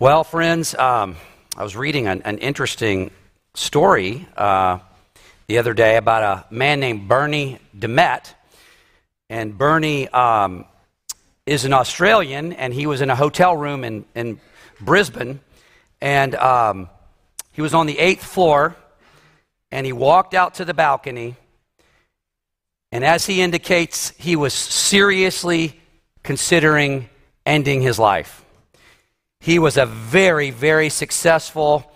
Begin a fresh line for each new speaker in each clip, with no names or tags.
Well, friends, um, I was reading an, an interesting story uh, the other day about a man named Bernie Demet. And Bernie um, is an Australian, and he was in a hotel room in, in Brisbane. And um, he was on the eighth floor, and he walked out to the balcony. And as he indicates, he was seriously considering ending his life. He was a very, very successful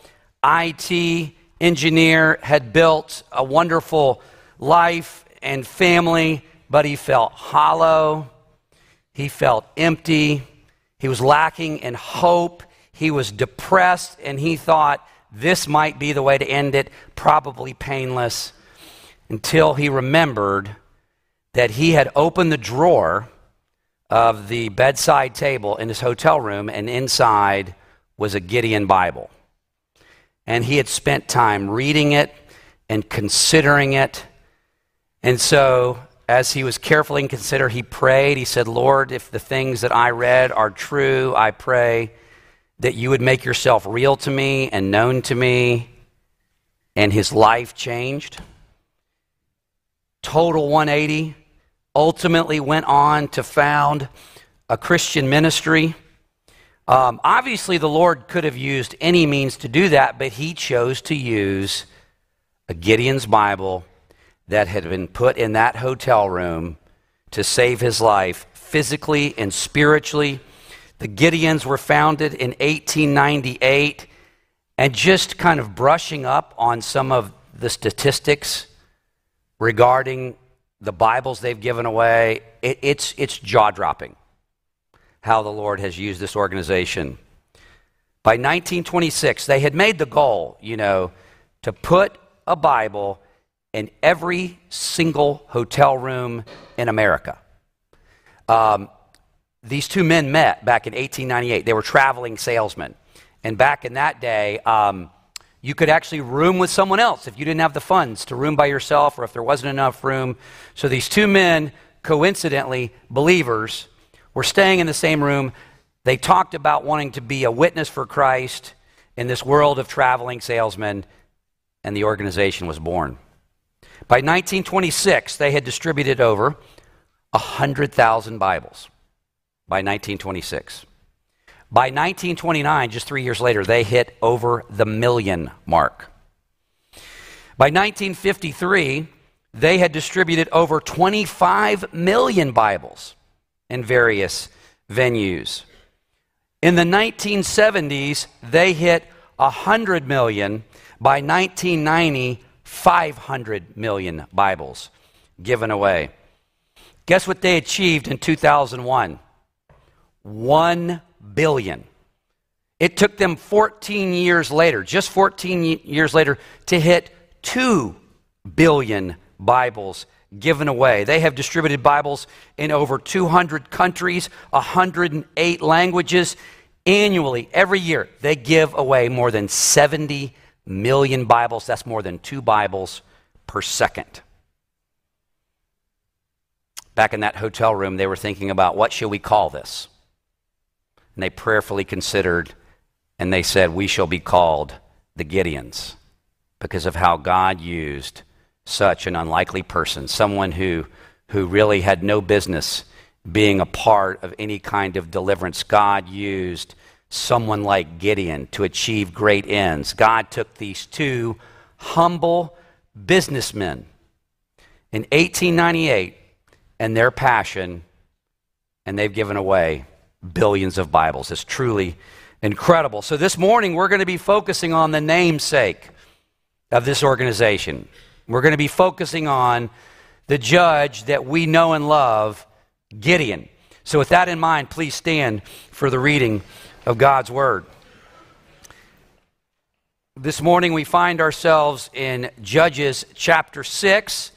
IT engineer, had built a wonderful life and family, but he felt hollow. He felt empty. He was lacking in hope. He was depressed, and he thought this might be the way to end it, probably painless, until he remembered that he had opened the drawer of the bedside table in his hotel room, and inside was a Gideon Bible. And he had spent time reading it and considering it. And so, as he was carefully consider, he prayed. He said, Lord, if the things that I read are true, I pray that you would make yourself real to me and known to me. And his life changed. Total 180 ultimately went on to found a Christian ministry. Um, obviously, the Lord could have used any means to do that, but he chose to use a Gideon's Bible that had been put in that hotel room to save his life physically and spiritually. The Gideons were founded in 1898, and just kind of brushing up on some of the statistics regarding the Bibles they've given away, it, it's, it's jaw dropping how the Lord has used this organization. By 1926, they had made the goal, you know, to put a Bible in every single hotel room in America. Um, these two men met back in 1898. They were traveling salesmen. And back in that day, um, you could actually room with someone else if you didn't have the funds to room by yourself or if there wasn't enough room. So these two men, coincidentally, believers, were staying in the same room. They talked about wanting to be a witness for Christ in this world of traveling salesmen, and the organization was born. By 1926, they had distributed over 100,000 Bibles. By 1926. By 1929, just three years later, they hit over the million mark. By 1953, they had distributed over 25 million Bibles in various venues. In the 1970s, they hit 100 million. By 1990, 500 million Bibles given away. Guess what they achieved in 2001? 1 billion. It took them 14 years later, just 14 years later, to hit 2 billion Bibles given away. They have distributed Bibles in over 200 countries, 108 languages. Annually, every year, they give away more than 70 million Bibles. That's more than two Bibles per second. Back in that hotel room, they were thinking about what should we call this? And they prayerfully considered, and they said, We shall be called the Gideons because of how God used such an unlikely person, someone who, who really had no business being a part of any kind of deliverance. God used someone like Gideon to achieve great ends. God took these two humble businessmen in 1898 and their passion, and they've given away billions of Bibles. It's truly incredible. So this morning, we're going to be focusing on the namesake of this organization. We're going to be focusing on the judge that we know and love, Gideon. So, with that in mind, please stand for the reading of God's Word. This morning, we find ourselves in Judges chapter 6.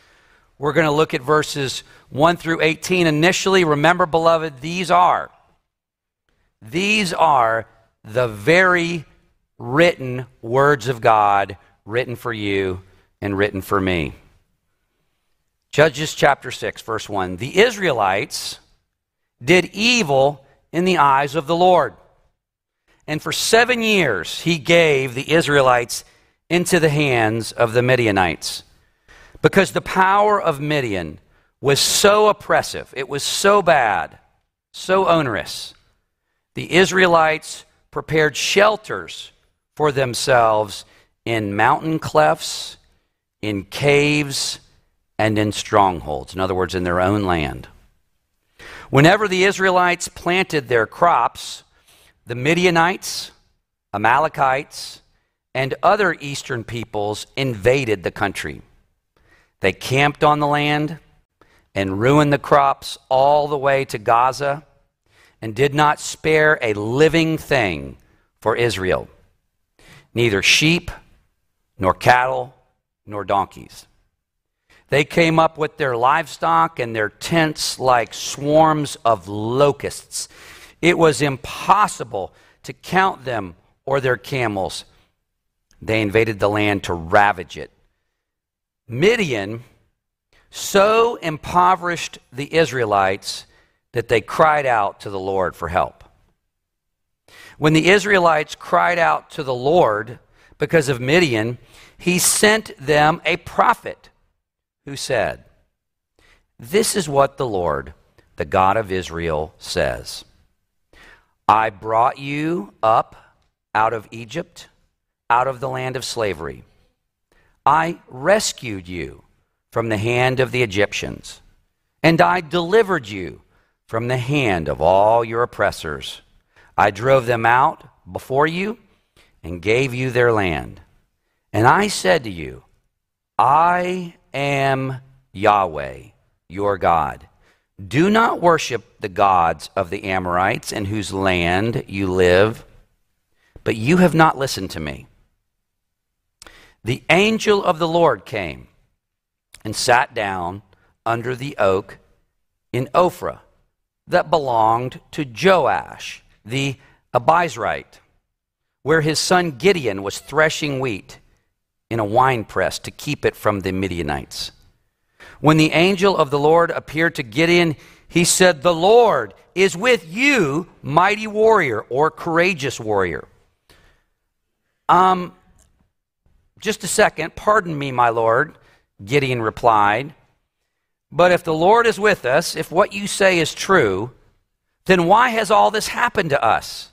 We're going to look at verses 1 through 18 initially. Remember, beloved, these are these are the very written words of God written for you and written for me. Judges chapter 6, verse 1. The Israelites did evil in the eyes of the Lord And for seven years, he gave the Israelites into the hands of the Midianites. Because the power of Midian was so oppressive, it was so bad, so onerous. The Israelites prepared shelters for themselves in mountain clefts, in caves, and in strongholds. In other words, in their own land. Whenever the Israelites planted their crops, the Midianites, Amalekites, and other eastern peoples invaded the country. They camped on the land and ruined the crops all the way to Gaza and did not spare a living thing for Israel neither sheep, nor cattle, nor donkeys. They came up with their livestock and their tents like swarms of locusts. It was impossible to count them or their camels. They invaded the land to ravage it. Midian so impoverished the Israelites that they cried out to the Lord for help. When the Israelites cried out to the Lord because of Midian, he sent them a prophet who said, This is what the Lord, the God of Israel, says I brought you up out of Egypt, out of the land of slavery. I rescued you from the hand of the Egyptians, and I delivered you from the hand of all your oppressors. I drove them out before you and gave you their land. And I said to you, I am Yahweh, your God. Do not worship the gods of the Amorites in whose land you live, but you have not listened to me. The angel of the Lord came and sat down under the oak in Ophrah that belonged to Joash the Abiezrite where his son Gideon was threshing wheat in a winepress to keep it from the Midianites. When the angel of the Lord appeared to Gideon, he said, The Lord is with you, mighty warrior or courageous warrior. Um, just a second. Pardon me, my Lord, Gideon replied. But if the Lord is with us, if what you say is true, then why has all this happened to us?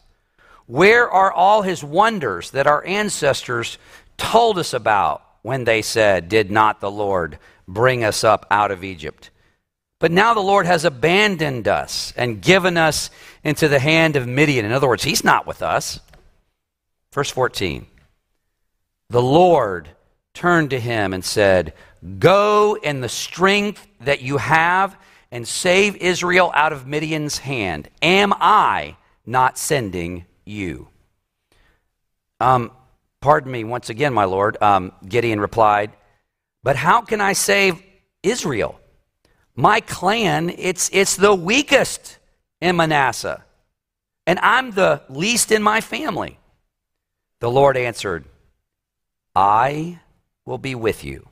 Where are all his wonders that our ancestors told us about when they said, Did not the Lord bring us up out of Egypt? But now the Lord has abandoned us and given us into the hand of Midian. In other words, he's not with us. Verse 14 The Lord turned to him and said, Go in the strength that you have and save Israel out of Midian's hand. Am I not sending you. Um, pardon me once again, my Lord, um, Gideon replied, but how can I save Israel? My clan, it's, it's the weakest in Manasseh, and I'm the least in my family. The Lord answered, I will be with you,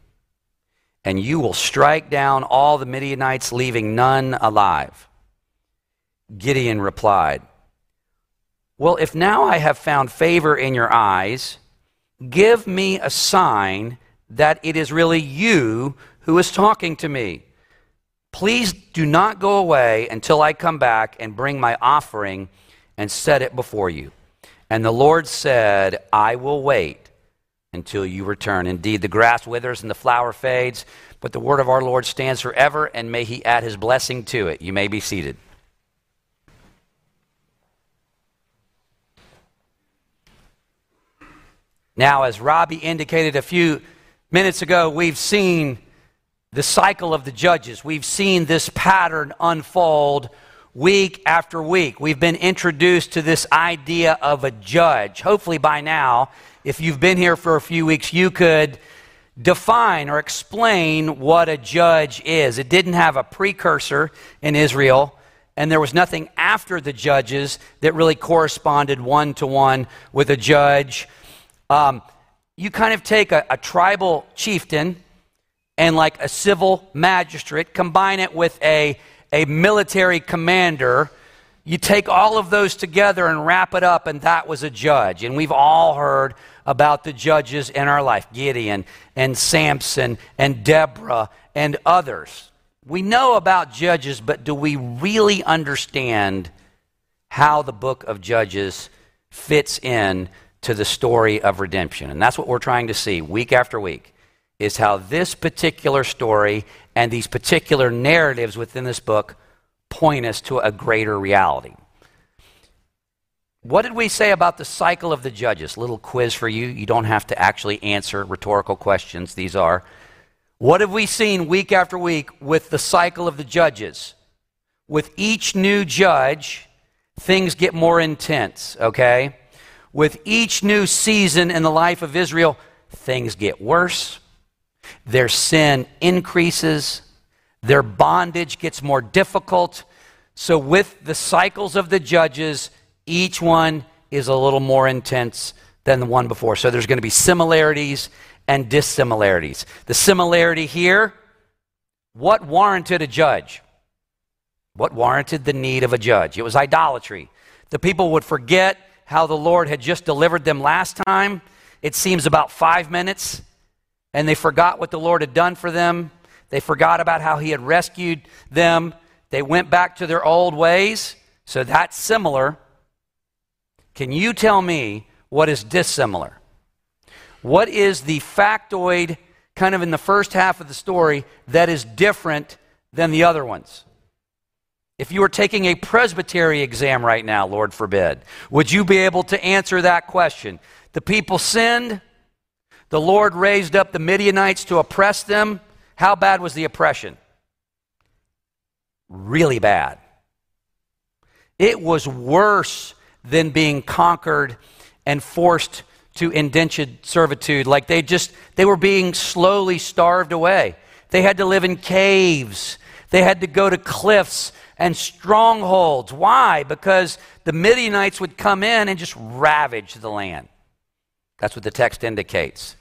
and you will strike down all the Midianites, leaving none alive. Gideon replied, well, if now I have found favor in your eyes, give me a sign that it is really you who is talking to me. Please do not go away until I come back and bring my offering and set it before you. And the Lord said, I will wait until you return. Indeed, the grass withers and the flower fades, but the word of our Lord stands forever, and may he add his blessing to it. You may be seated. Now, as Robbie indicated a few minutes ago, we've seen the cycle of the judges. We've seen this pattern unfold week after week. We've been introduced to this idea of a judge. Hopefully, by now, if you've been here for a few weeks, you could define or explain what a judge is. It didn't have a precursor in Israel, and there was nothing after the judges that really corresponded one to one with a judge. Um, you kind of take a, a tribal chieftain and like a civil magistrate, combine it with a, a military commander you take all of those together and wrap it up, and that was a judge. And we've all heard about the judges in our life Gideon and Samson and Deborah and others. We know about judges, but do we really understand how the book of Judges fits in to the story of redemption? And that's what we're trying to see week after week is how this particular story and these particular narratives within this book point us to a greater reality. What did we say about the cycle of the judges? Little quiz for you. You don't have to actually answer rhetorical questions. These are. What have we seen week after week with the cycle of the judges? With each new judge, things get more intense, okay? With each new season in the life of Israel, things get worse. Their sin increases. Their bondage gets more difficult. So, with the cycles of the judges, each one is a little more intense than the one before. So, there's going to be similarities and dissimilarities. The similarity here what warranted a judge? What warranted the need of a judge? It was idolatry. The people would forget how the Lord had just delivered them last time. It seems about five minutes, and they forgot what the Lord had done for them. They forgot about how he had rescued them. They went back to their old ways. So that's similar. Can you tell me what is dissimilar? What is the factoid, kind of in the first half of the story, that is different than the other ones? If you were taking a presbytery exam right now, Lord forbid, would you be able to answer that question? The people sinned. The Lord raised up the Midianites to oppress them. How bad was the oppression? Really bad. It was worse than being conquered and forced to indentured servitude. Like they just, they were being slowly starved away. They had to live in caves. They had to go to cliffs and strongholds. Why? Because the Midianites would come in and just ravage the land. That's what the text indicates.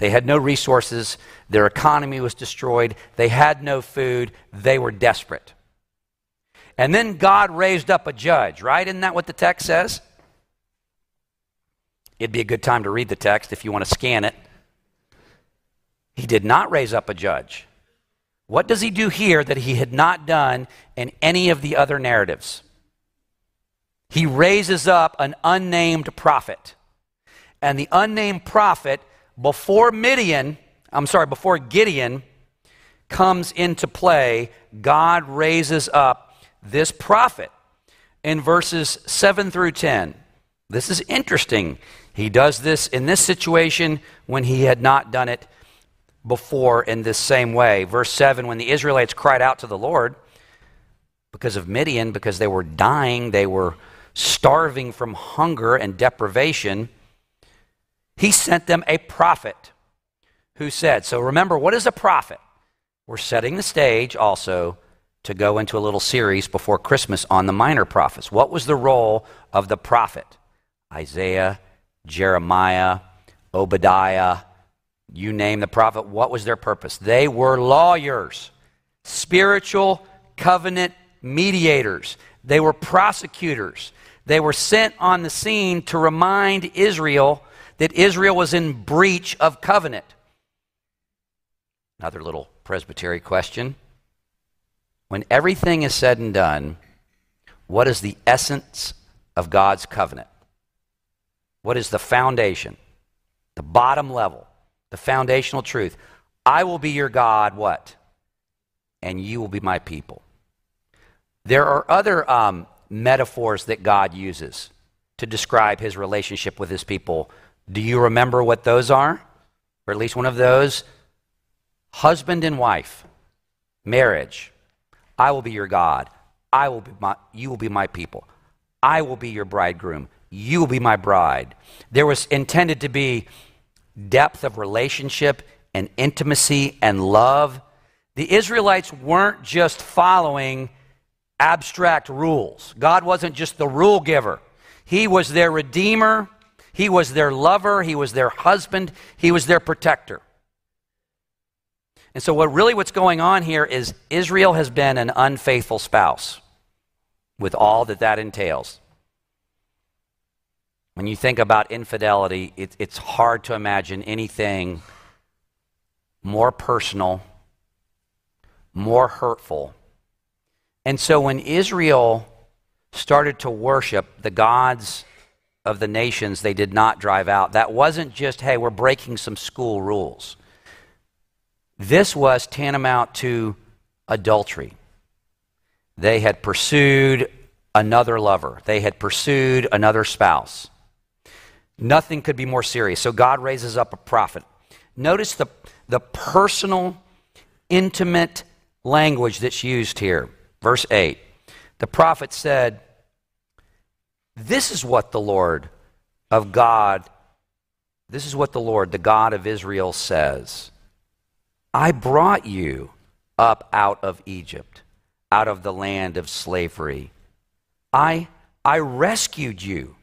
They had no resources. Their economy was destroyed. They had no food. They were desperate. And then God raised up a judge, right? Isn't that what the text says? It'd be a good time to read the text if you want to scan it. He did not raise up a judge. What does he do here that he had not done in any of the other narratives? He raises up an unnamed prophet. And the unnamed prophet before Midian, I'm sorry, before Gideon comes into play, God raises up this prophet in verses 7 through 10. This is interesting. He does this in this situation when he had not done it before in this same way. Verse 7 when the Israelites cried out to the Lord because of Midian, because they were dying, they were starving from hunger and deprivation he sent them a prophet who said, So remember, what is a prophet? We're setting the stage also to go into a little series before Christmas on the minor prophets. What was the role of the prophet? Isaiah, Jeremiah, Obadiah, you name the prophet. What was their purpose? They were lawyers, spiritual covenant mediators, they were prosecutors. They were sent on the scene to remind Israel that Israel was in breach of covenant. Another little presbytery question. When everything is said and done, what is the essence of God's covenant? What is the foundation? The bottom level, the foundational truth. I will be your God, what? And you will be my people. There are other um, metaphors that God uses to describe his relationship with his people do you remember what those are? Or at least one of those? Husband and wife, marriage. I will be your God. I will be my, you will be my people. I will be your bridegroom. You will be my bride. There was intended to be depth of relationship and intimacy and love. The Israelites weren't just following abstract rules. God wasn't just the rule giver, He was their redeemer he was their lover, he was their husband, he was their protector. And so what really what's going on here is Israel has been an unfaithful spouse. with all that that entails. When you think about infidelity, it, it's hard to imagine anything more personal, more hurtful. And so when Israel started to worship the gods of the nations they did not drive out, that wasn't just, hey, we're breaking some school rules. This was tantamount to adultery. They had pursued another lover, they had pursued another spouse. Nothing could be more serious. So God raises up a prophet. Notice the, the personal, intimate language that's used here. Verse 8. The prophet said, This is what the Lord of God, this is what the Lord, the God of Israel, says I brought you up out of Egypt, out of the land of slavery. I, I rescued you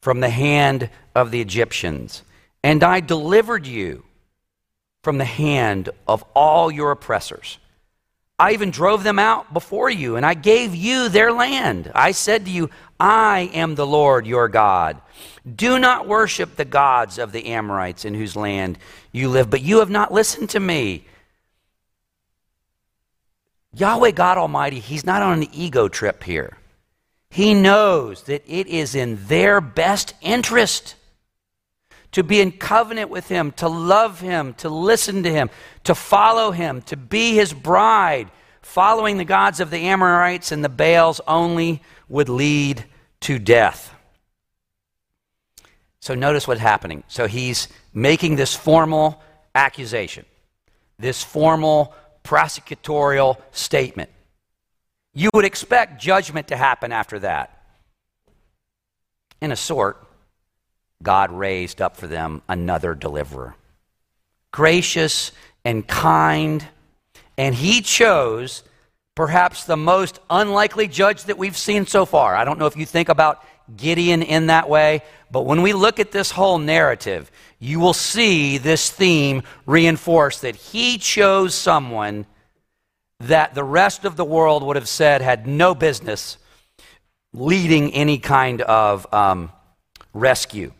from the hand of the Egyptians, and I delivered you from the hand of all your oppressors. I even drove them out before you, and I gave you their land. I said to you, I am the Lord your God. Do not worship the gods of the Amorites in whose land you live, but you have not listened to me. Yahweh God Almighty, He's not on an ego trip here. He knows that it is in their best interest to be in covenant with Him, to love Him, to listen to Him, to follow Him, to be His bride. Following the gods of the Amorites and the Baals only would lead to death. So notice what's happening. So he's making this formal accusation, this formal prosecutorial statement. You would expect judgment to happen after that. In a sort, God raised up for them another deliverer. Gracious and kind, and he chose perhaps the most unlikely judge that we've seen so far. I don't know if you think about Gideon in that way, but when we look at this whole narrative, you will see this theme reinforced that he chose someone that the rest of the world would have said had no business leading any kind of um, rescue.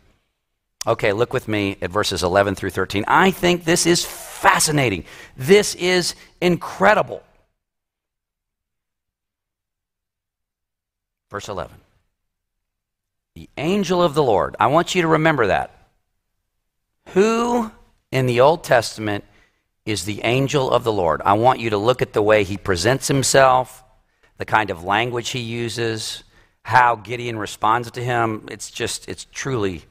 Okay, look with me at verses 11 through 13. I think this is fascinating. This is incredible. Verse 11. The angel of the Lord. I want you to remember that. Who in the Old Testament is the angel of the Lord? I want you to look at the way he presents himself, the kind of language he uses, how Gideon responds to him. It's just, it's truly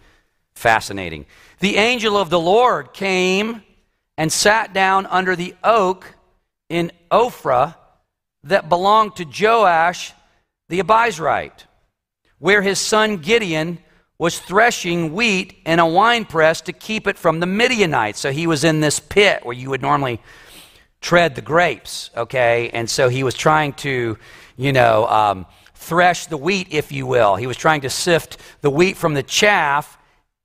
fascinating. The angel of the Lord came and sat down under the oak in Ophrah that belonged to Joash the Abiezrite where his son Gideon was threshing wheat in a winepress to keep it from the Midianites. So he was in this pit where you would normally tread the grapes, okay? And so he was trying to, you know, um, thresh the wheat, if you will. He was trying to sift the wheat from the chaff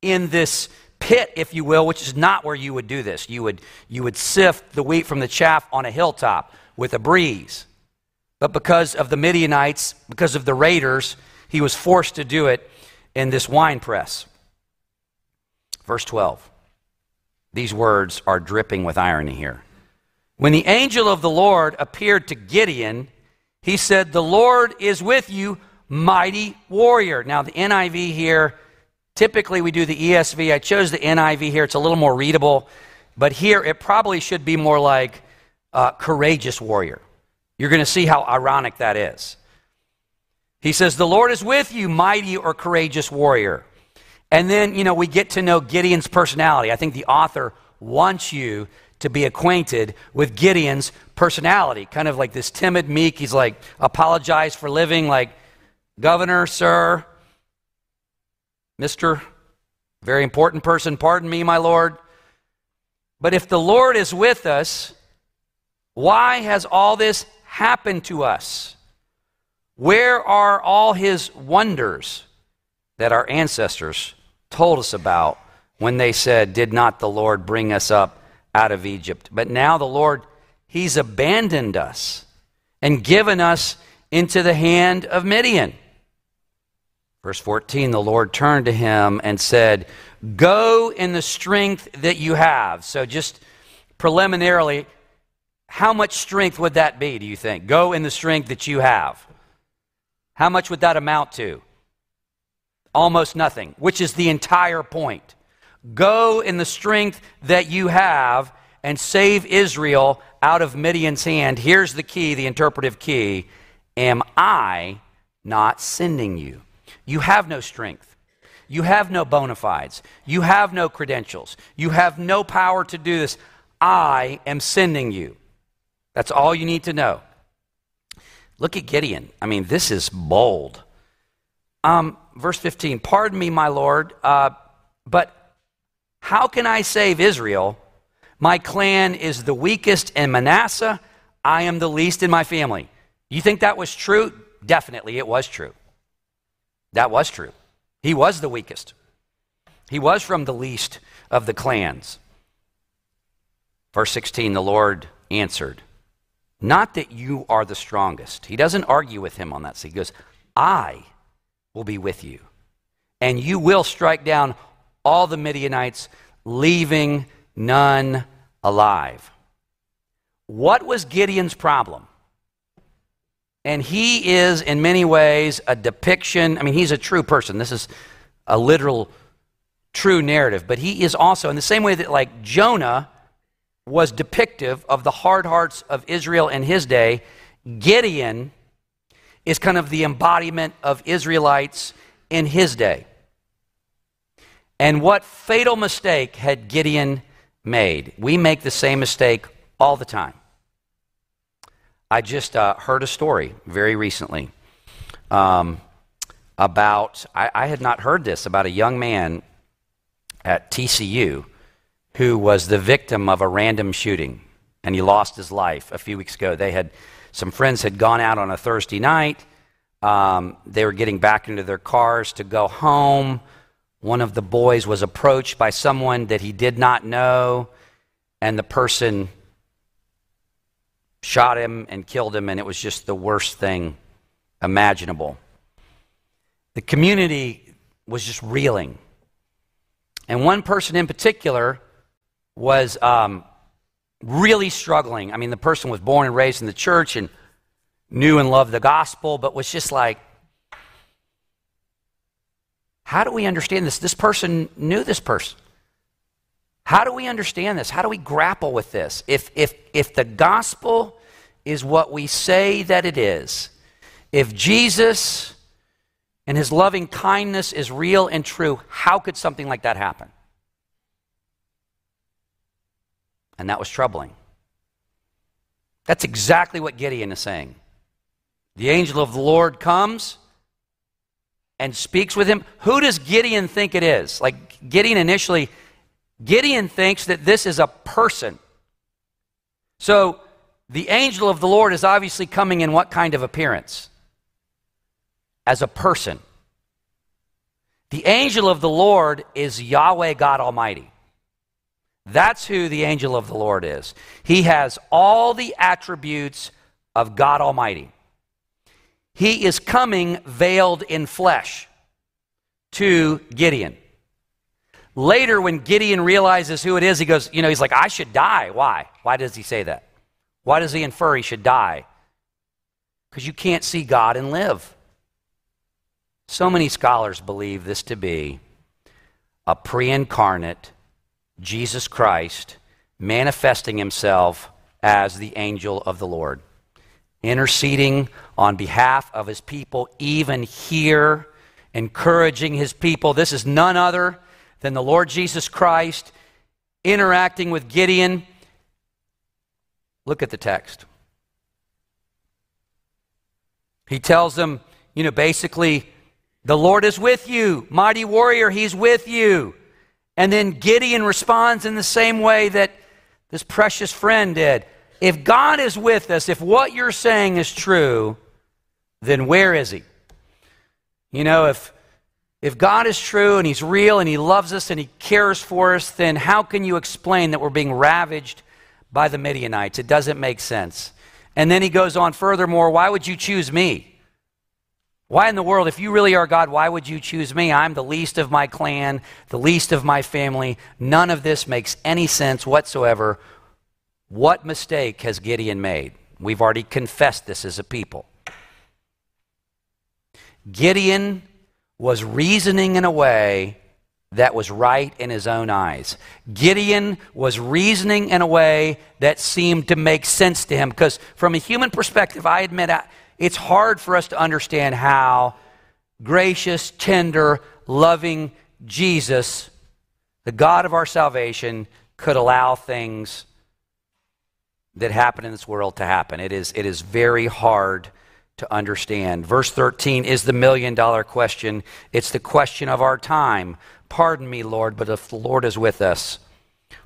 in this pit, if you will, which is not where you would do this. You would, you would sift the wheat from the chaff on a hilltop with a breeze. But because of the Midianites, because of the raiders, he was forced to do it in this wine press. Verse 12. These words are dripping with irony here. When the angel of the Lord appeared to Gideon, he said, The Lord is with you, mighty warrior. Now, the NIV here, typically we do the ESV. I chose the NIV here, it's a little more readable. But here it probably should be more like uh, courageous warrior. You're going to see how ironic that is. He says, The Lord is with you, mighty or courageous warrior. And then, you know, we get to know Gideon's personality. I think the author wants you to be acquainted with Gideon's personality. Kind of like this timid, meek. He's like, apologize for living like governor, sir, Mr. Very important person, pardon me, my Lord. But if the Lord is with us, why has all this happened to us? Where are all his wonders that our ancestors told us about when they said, Did not the Lord bring us up out of Egypt? But now the Lord, he's abandoned us and given us into the hand of Midian. Verse 14 the Lord turned to him and said, Go in the strength that you have. So, just preliminarily, how much strength would that be, do you think? Go in the strength that you have. How much would that amount to? Almost nothing, which is the entire point. Go in the strength that you have and save Israel out of Midian's hand. Here's the key, the interpretive key. Am I not sending you? You have no strength. You have no bona fides. You have no credentials. You have no power to do this. I am sending you. That's all you need to know. Look at Gideon. I mean, this is bold. Um, verse 15 Pardon me, my Lord, uh, but how can I save Israel? My clan is the weakest in Manasseh. I am the least in my family. You think that was true? Definitely, it was true. That was true. He was the weakest. He was from the least of the clans. Verse 16 the Lord answered, Not that you are the strongest. He doesn't argue with him on that. So he goes, I will be with you, and you will strike down all the Midianites, leaving none alive. What was Gideon's problem? And he is, in many ways, a depiction. I mean, he's a true person. This is a literal, true narrative. But he is also, in the same way that, like, Jonah was depictive of the hard hearts of Israel in his day, Gideon is kind of the embodiment of Israelites in his day. And what fatal mistake had Gideon made? We make the same mistake all the time. I just uh, heard a story very recently um, about, I, I, had not heard this, about a young man at TCU who was the victim of a random shooting and he lost his life a few weeks ago. They had, some friends had gone out on a Thursday night. Um, they were getting back into their cars to go home. One of the boys was approached by someone that he did not know, and the person shot him and killed him, and it was just the worst thing imaginable. The community was just reeling. And one person in particular was um, really struggling. I mean, the person was born and raised in the church and knew and loved the gospel, but was just like, how do we understand this? This person knew this person. How do we understand this? How do we grapple with this? If, if, if the gospel is what we say that it is, if Jesus and his loving kindness is real and true, how could something like that happen? And that was troubling. That's exactly what Gideon is saying. The angel of the Lord comes and speaks with him. Who does Gideon think it is? Like Gideon initially Gideon thinks that this is a person. So the angel of the Lord is obviously coming in what kind of appearance? As a person. The angel of the Lord is Yahweh God Almighty. That's who the angel of the Lord is. He has all the attributes of God Almighty. He is coming veiled in flesh to Gideon. Later, when Gideon realizes who it is, he goes, You know, he's like, I should die. Why? Why does he say that? Why does he infer he should die? Because you can't see God and live. So many scholars believe this to be a pre incarnate Jesus Christ manifesting himself as the angel of the Lord, interceding on behalf of his people, even here, encouraging his people. This is none other than the Lord Jesus Christ interacting with Gideon. Look at the text. He tells them, you know, basically, the Lord is with you. Mighty warrior, he's with you. And then Gideon responds in the same way that this precious friend did. If God is with us, if what you're saying is true, then where is he? You know, if if God is true and He's real and He loves us and He cares for us, then how can you explain that we're being ravaged by the Midianites? It doesn't make sense. And then he goes on furthermore, why would you choose me? Why in the world, if you really are God, why would you choose me? I'm the least of my clan, the least of my family. None of this makes any sense whatsoever. What mistake has Gideon made? We've already confessed this as a people. Gideon was reasoning in a way that was right in his own eyes. Gideon was reasoning in a way that seemed to make sense to him because, from a human perspective, I admit it's hard for us to understand how gracious, tender, loving Jesus, the God of our salvation, could allow things that happen in this world to happen. It is, it is very hard to understand. Verse 13 is the million dollar question. It's the question of our time. Pardon me, Lord, but if the Lord is with us,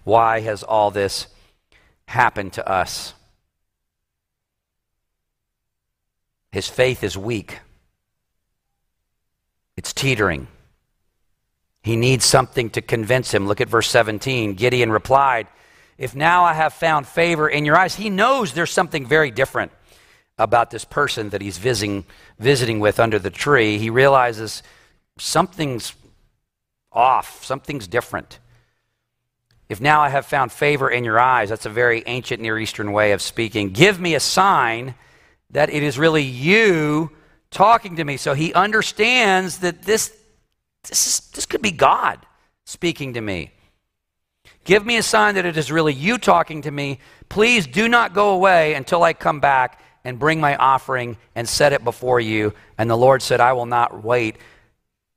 why has all this happened to us? His faith is weak, it's teetering. He needs something to convince him. Look at verse 17. Gideon replied, If now I have found favor in your eyes, he knows there's something very different about this person that he's visiting, visiting with under the tree. He realizes something's off, something's different. If now I have found favor in your eyes, that's a very ancient Near Eastern way of speaking. Give me a sign that it is really you talking to me. So he understands that this, this, is, this could be God speaking to me. Give me a sign that it is really you talking to me. Please do not go away until I come back and bring my offering and set it before you. And the Lord said, I will not wait.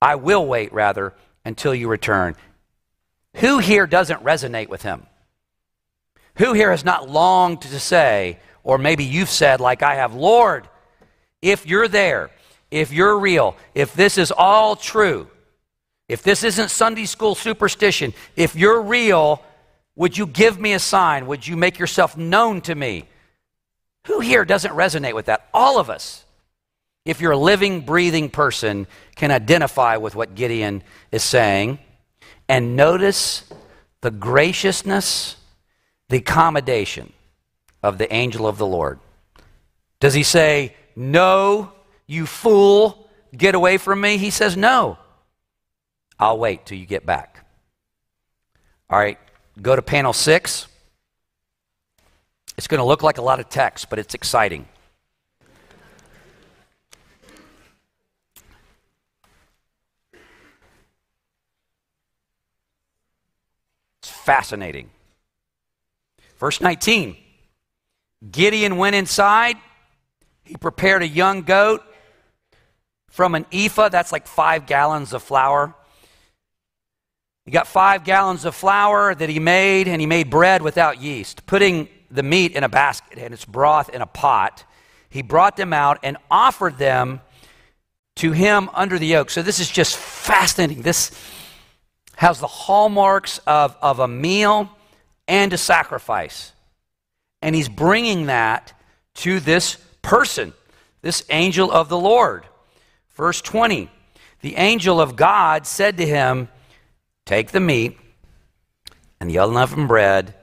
I will wait, rather, until you return. Who here doesn't resonate with him? Who here has not longed to say, or maybe you've said, like I have, Lord, if you're there, if you're real, if this is all true, if this isn't Sunday school superstition, if you're real, would you give me a sign? Would you make yourself known to me? Who here doesn't resonate with that? All of us. If you're a living, breathing person, can identify with what Gideon is saying. And notice the graciousness, the accommodation of the angel of the Lord. Does he say, No, you fool, get away from me? He says, No. I'll wait till you get back. All right, go to panel six. It's going to look like a lot of text, but it's exciting. It's fascinating. Verse 19 Gideon went inside. He prepared a young goat from an ephah, that's like five gallons of flour. He got five gallons of flour that he made, and he made bread without yeast, putting the meat in a basket and its broth in a pot. He brought them out and offered them to him under the yoke. So this is just fascinating. This has the hallmarks of, of a meal and a sacrifice and he's bringing that to this person, this angel of the Lord. Verse 20 The angel of God said to him, Take the meat and the unleavened bread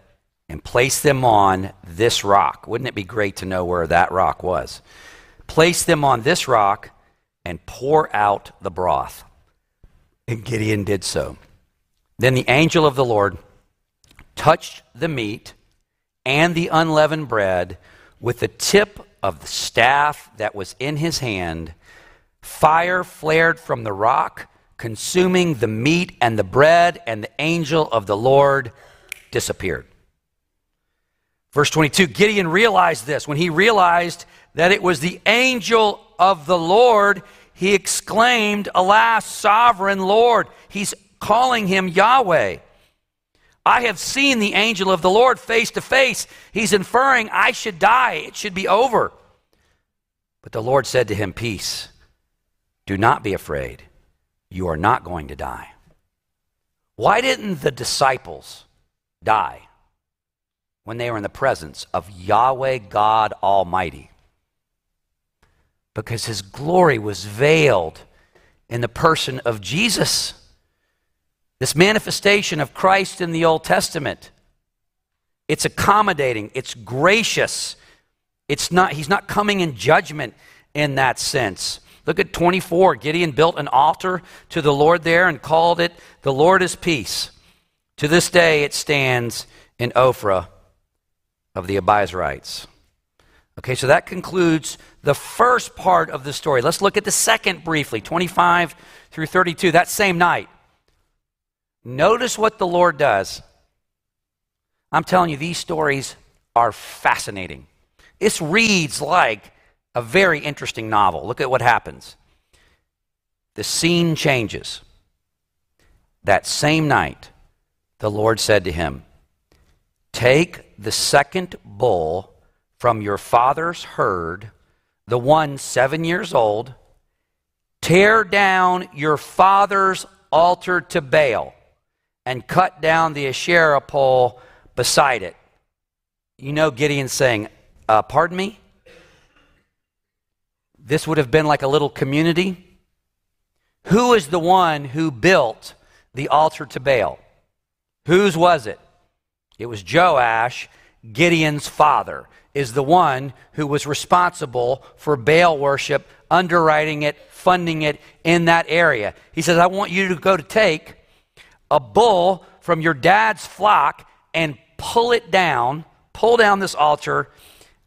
and place them on this rock. Wouldn't it be great to know where that rock was? Place them on this rock and pour out the broth. And Gideon did so. Then the angel of the Lord touched the meat and the unleavened bread with the tip of the staff that was in his hand. Fire flared from the rock, consuming the meat and the bread, and the angel of the Lord disappeared. Verse 22 Gideon realized this. When he realized that it was the angel of the Lord, he exclaimed, Alas, sovereign Lord. He's calling him Yahweh. I have seen the angel of the Lord face to face. He's inferring, I should die. It should be over. But the Lord said to him, Peace. Do not be afraid. You are not going to die. Why didn't the disciples die when they were in the presence of Yahweh God Almighty? Because his glory was veiled in the person of Jesus. This manifestation of Christ in the Old Testament, it's accommodating, it's gracious, It's not, he's not coming in judgment in that sense. Look at 24. Gideon built an altar to the Lord there and called it, The Lord is Peace. To this day it stands in Ophrah of the Abiezrites. Okay, so that concludes the first part of the story. Let's look at the second briefly, 25 through 32, that same night. Notice what the Lord does. I'm telling you, these stories are fascinating. This reads like a very interesting novel. Look at what happens. The scene changes. That same night, the Lord said to him, Take the second bull from your father's herd, the one seven years old, tear down your father's altar to Baal, and cut down the Asherah pole beside it. You know Gideon saying, uh, Pardon me? This would have been like a little community. Who is the one who built the altar to Baal? Whose was it? It was Joash, Gideon's father, is the one who was responsible for Baal worship, underwriting it, funding it in that area. He says, I want you to go to take a bull from your dad's flock and pull it down, pull down this altar,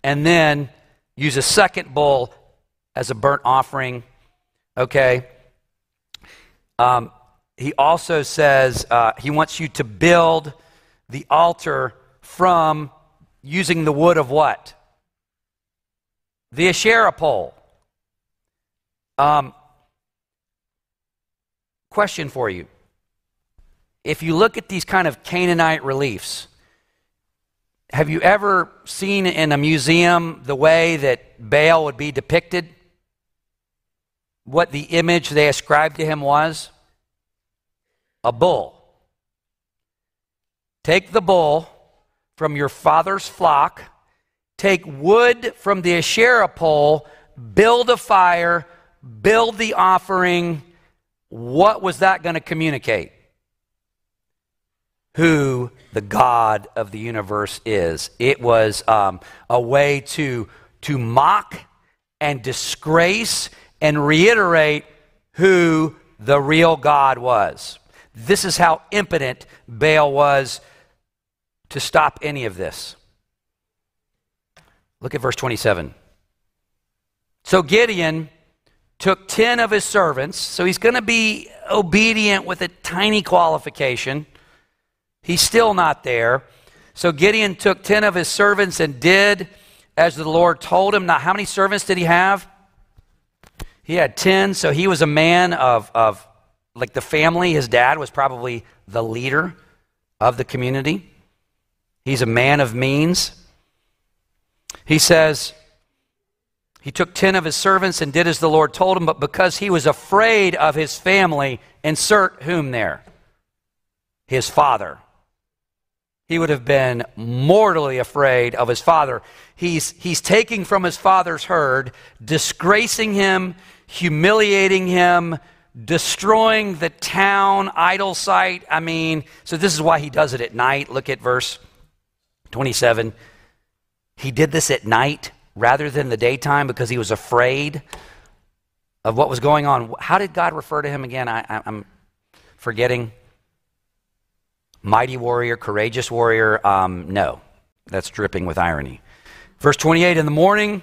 and then use a second bull as a burnt offering. Okay? Um, he also says uh, he wants you to build the altar from using the wood of what? The Asherah pole. Um, question for you. If you look at these kind of Canaanite reliefs, have you ever seen in a museum the way that Baal would be depicted? What the image they ascribed to him was? A bull. Take the bull from your father's flock, take wood from the Asherah pole, build a fire, build the offering. What was that going to communicate? Who the God of the universe is. It was um, a way to, to mock and disgrace and reiterate who the real God was. This is how impotent Baal was to stop any of this. Look at verse 27. So Gideon took 10 of his servants, so he's going to be obedient with a tiny qualification. He's still not there. So Gideon took 10 of his servants and did as the Lord told him. Now, how many servants did he have? He had 10, so he was a man of, of like the family. His dad was probably the leader of the community. He's a man of means. He says, he took 10 of his servants and did as the Lord told him, but because he was afraid of his family, insert whom there? His father. He would have been mortally afraid of his father. He's, he's taking from his father's herd, disgracing him, humiliating him, destroying the town idol site. I mean, so this is why he does it at night. Look at verse 27. He did this at night rather than the daytime because he was afraid of what was going on. How did God refer to him again? I, am forgetting. Mighty warrior, courageous warrior. Um, no, that's dripping with irony. Verse 28 In the morning,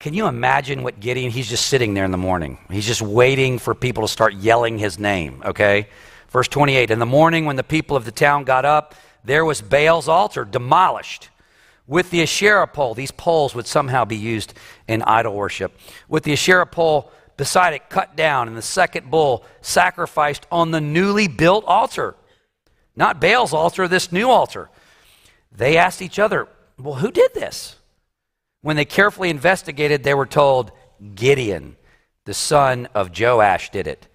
can you imagine what Gideon, he's just sitting there in the morning. He's just waiting for people to start yelling his name, okay? Verse 28 In the morning, when the people of the town got up, there was Baal's altar demolished with the Asherah pole. These poles would somehow be used in idol worship. With the Asherah pole beside it cut down, and the second bull sacrificed on the newly built altar. Not Baal's altar, this new altar. They asked each other, Well, who did this? When they carefully investigated, they were told Gideon, the son of Joash, did it.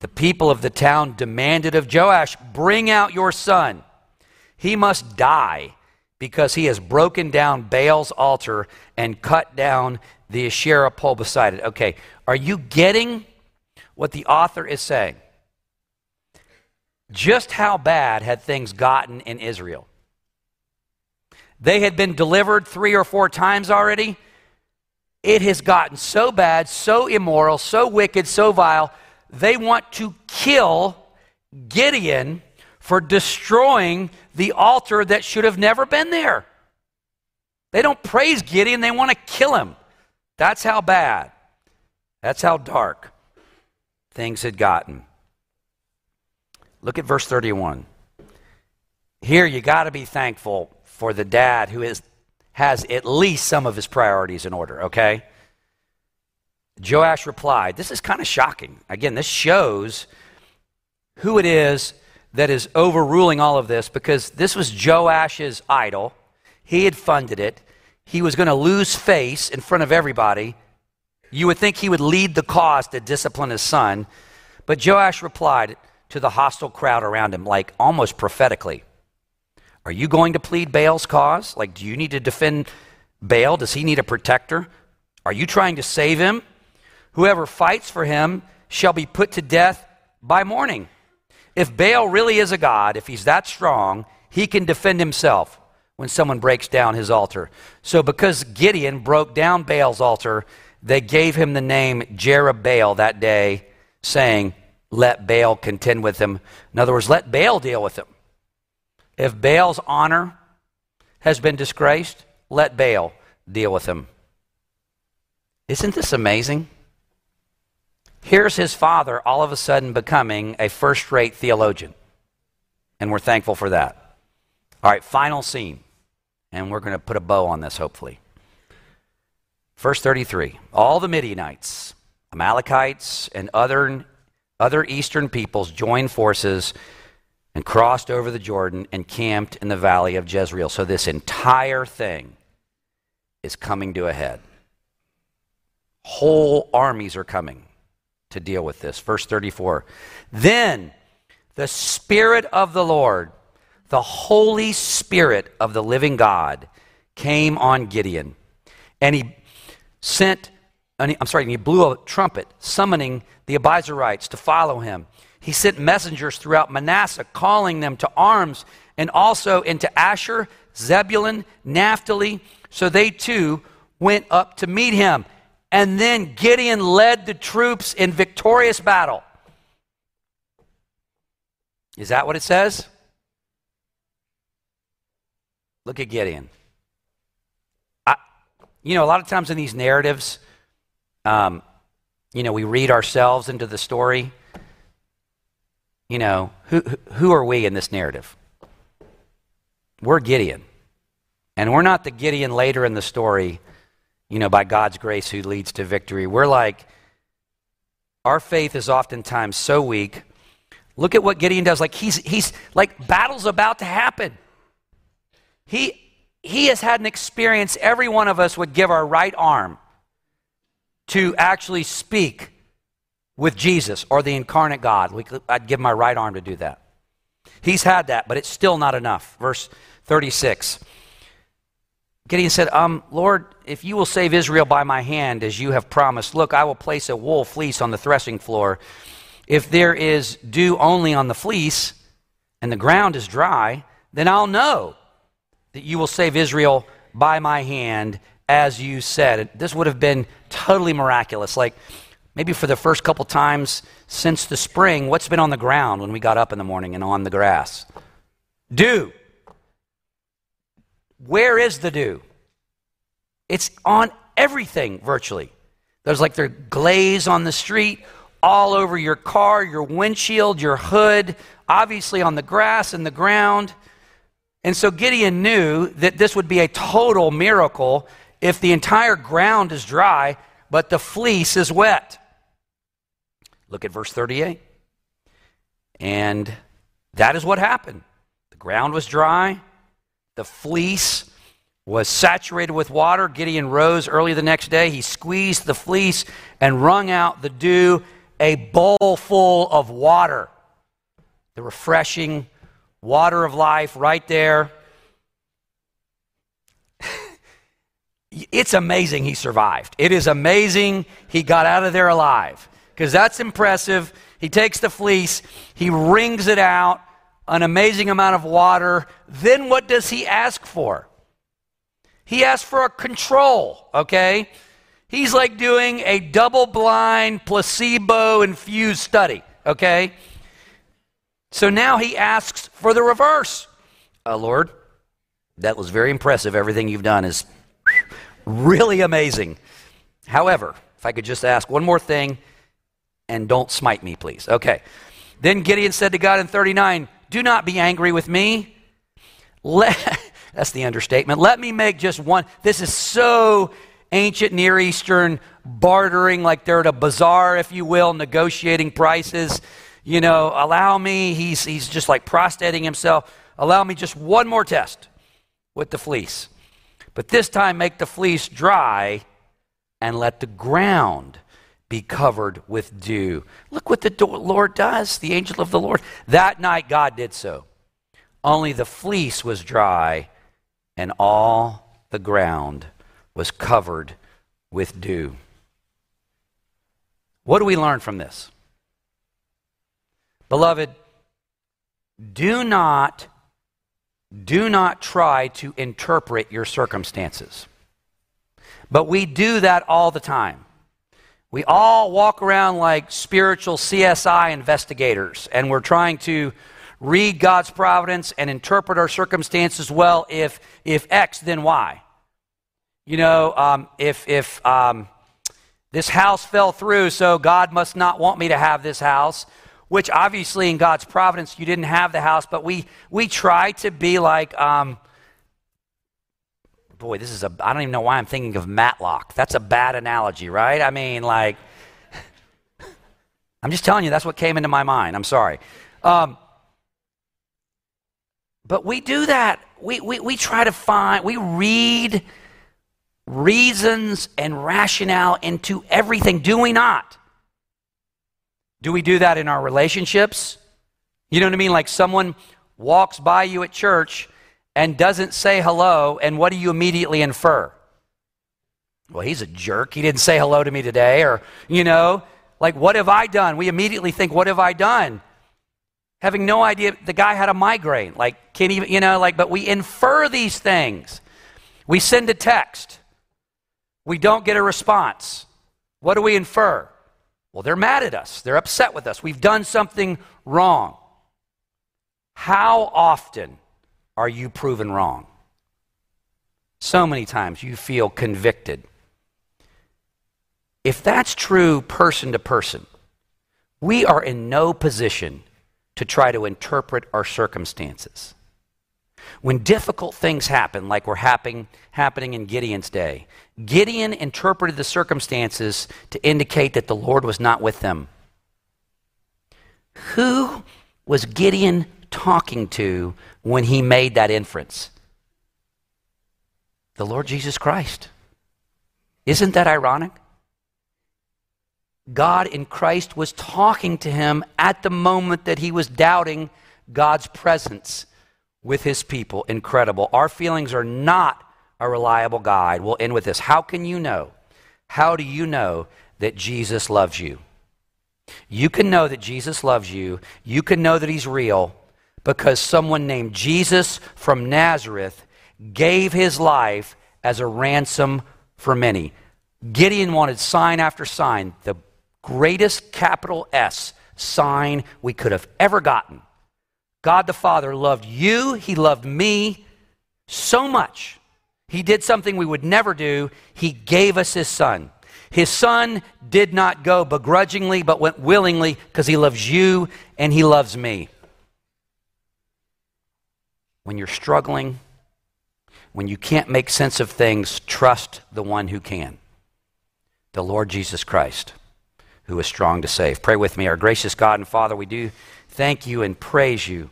The people of the town demanded of Joash, Bring out your son. He must die because he has broken down Baal's altar and cut down the Asherah pole beside it. Okay, are you getting what the author is saying? Just how bad had things gotten in Israel? They had been delivered three or four times already. It has gotten so bad, so immoral, so wicked, so vile. They want to kill Gideon for destroying the altar that should have never been there. They don't praise Gideon, they want to kill him. That's how bad, that's how dark things had gotten. Look at verse 31. Here, you got to be thankful for the dad who is, has at least some of his priorities in order, okay? Joash replied, This is kind of shocking. Again, this shows who it is that is overruling all of this because this was Joash's idol. He had funded it. He was going to lose face in front of everybody. You would think he would lead the cause to discipline his son. But Joash replied to the hostile crowd around him, like almost prophetically Are you going to plead Baal's cause? Like, do you need to defend Baal? Does he need a protector? Are you trying to save him? Whoever fights for him shall be put to death by morning. If Baal really is a god, if he's that strong, he can defend himself when someone breaks down his altar. So, because Gideon broke down Baal's altar, they gave him the name Jerubbaal that day, saying, Let Baal contend with him. In other words, let Baal deal with him. If Baal's honor has been disgraced, let Baal deal with him. Isn't this amazing? Here's his father all of a sudden becoming a first rate theologian. And we're thankful for that. All right, final scene. And we're going to put a bow on this, hopefully. Verse 33 All the Midianites, Amalekites, and other, other eastern peoples joined forces and crossed over the Jordan and camped in the valley of Jezreel. So this entire thing is coming to a head. Whole armies are coming to deal with this. Verse 34 Then the Spirit of the Lord, the Holy Spirit of the living God, came on Gideon. And he sent, I'm sorry, he blew a trumpet, summoning the Abiezrites to follow him. He sent messengers throughout Manasseh, calling them to arms, and also into Asher, Zebulun, Naphtali. So they too went up to meet him. And then Gideon led the troops in victorious battle. Is that what it says? Look at Gideon. I, you know, a lot of times in these narratives, um, you know, we read ourselves into the story. You know, who, who are we in this narrative? We're Gideon. And we're not the Gideon later in the story you know, by God's grace who leads to victory. We're like, our faith is oftentimes so weak. Look at what Gideon does. Like he's he's like battle's about to happen. He he has had an experience every one of us would give our right arm to actually speak with Jesus or the incarnate God. We, I'd give my right arm to do that. He's had that, but it's still not enough. Verse 36. Gideon said, um, Lord, if you will save Israel by my hand, as you have promised, look, I will place a wool fleece on the threshing floor. If there is dew only on the fleece and the ground is dry, then I'll know that you will save Israel by my hand, as you said. This would have been totally miraculous. Like maybe for the first couple times since the spring, what's been on the ground when we got up in the morning and on the grass? Dew. Where is the dew? It's on everything virtually. There's like there's glaze on the street, all over your car, your windshield, your hood, obviously on the grass and the ground. And so Gideon knew that this would be a total miracle if the entire ground is dry, but the fleece is wet. Look at verse 38. And that is what happened. The ground was dry, the fleece was saturated with water. Gideon rose early the next day. He squeezed the fleece and wrung out the dew, a bowl full of water. The refreshing water of life right there. it's amazing he survived. It is amazing he got out of there alive because that's impressive. He takes the fleece, he wrings it out, an amazing amount of water. Then what does he ask for? He asks for a control, okay? He's like doing a double blind, placebo infused study, okay? So now he asks for the reverse. Uh, Lord, that was very impressive. Everything you've done is really amazing. However, if I could just ask one more thing, and don't smite me, please. Okay. Then Gideon said to God in 39, Do not be angry with me. Let, that's the understatement. Let me make just one. This is so ancient Near Eastern bartering, like they're at a bazaar, if you will, negotiating prices. You know, allow me, he's, he's just like prostrating himself. Allow me just one more test with the fleece. But this time, make the fleece dry and let the ground be covered with dew. Look what the Lord does, the angel of the Lord. That night, God did so. Only the fleece was dry, and all the ground was covered with dew. What do we learn from this? Beloved, do not do not try to interpret your circumstances. But we do that all the time. We all walk around like spiritual CSI investigators, and we're trying to read God's providence and interpret our circumstances well. If, if X, then Y. You know, um, if, if um, this house fell through, so God must not want me to have this house, which obviously in God's providence you didn't have the house, but we, we try to be like, um, boy, this is a, I don't even know why I'm thinking of Matlock. That's a bad analogy, right? I mean, like, I'm just telling you, that's what came into my mind. I'm sorry. Um, but we do that. We, we, we try to find, we read reasons and rationale into everything, do we not? Do we do that in our relationships? You know what I mean? Like someone walks by you at church and doesn't say hello, and what do you immediately infer? Well, he's a jerk. He didn't say hello to me today. Or, you know, like, what have I done? We immediately think, what have I done? Having no idea the guy had a migraine. Like, can't even, you know, like, but we infer these things. We send a text. We don't get a response. What do we infer? Well, they're mad at us. They're upset with us. We've done something wrong. How often are you proven wrong? So many times you feel convicted. If that's true person to person, we are in no position to try to interpret our circumstances. When difficult things happen, like were happening, happening in Gideon's day, Gideon interpreted the circumstances to indicate that the Lord was not with them. Who was Gideon talking to when he made that inference? The Lord Jesus Christ. Isn't that ironic? God in Christ was talking to him at the moment that he was doubting God's presence with his people. Incredible. Our feelings are not a reliable guide. We'll end with this. How can you know? How do you know that Jesus loves you? You can know that Jesus loves you. You can know that he's real because someone named Jesus from Nazareth gave his life as a ransom for many. Gideon wanted sign after sign, the greatest capital S sign we could have ever gotten. God the Father loved you, He loved me so much. He did something we would never do. He gave us His Son. His Son did not go begrudgingly, but went willingly because He loves you and He loves me. When you're struggling, when you can't make sense of things, trust the one who can the Lord Jesus Christ, who is strong to save. Pray with me. Our gracious God and Father, we do thank you and praise you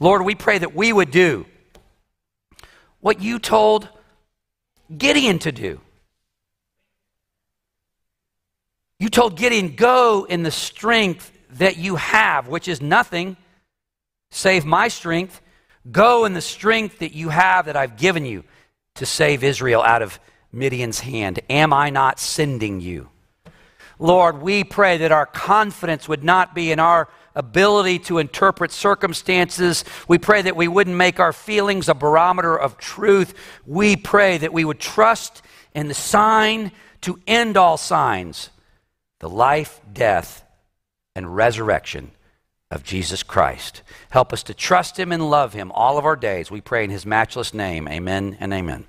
Lord, we pray that we would do what you told Gideon to do. You told Gideon, Go in the strength that you have, which is nothing save my strength. Go in the strength that you have that I've given you to save Israel out of Midian's hand. Am I not sending you? Lord, we pray that our confidence would not be in our ability to interpret circumstances. We pray that we wouldn't make our feelings a barometer of truth. We pray that we would trust in the sign to end all signs the life, death, and resurrection of Jesus Christ. Help us to trust him and love him all of our days. We pray in his matchless name. Amen and amen.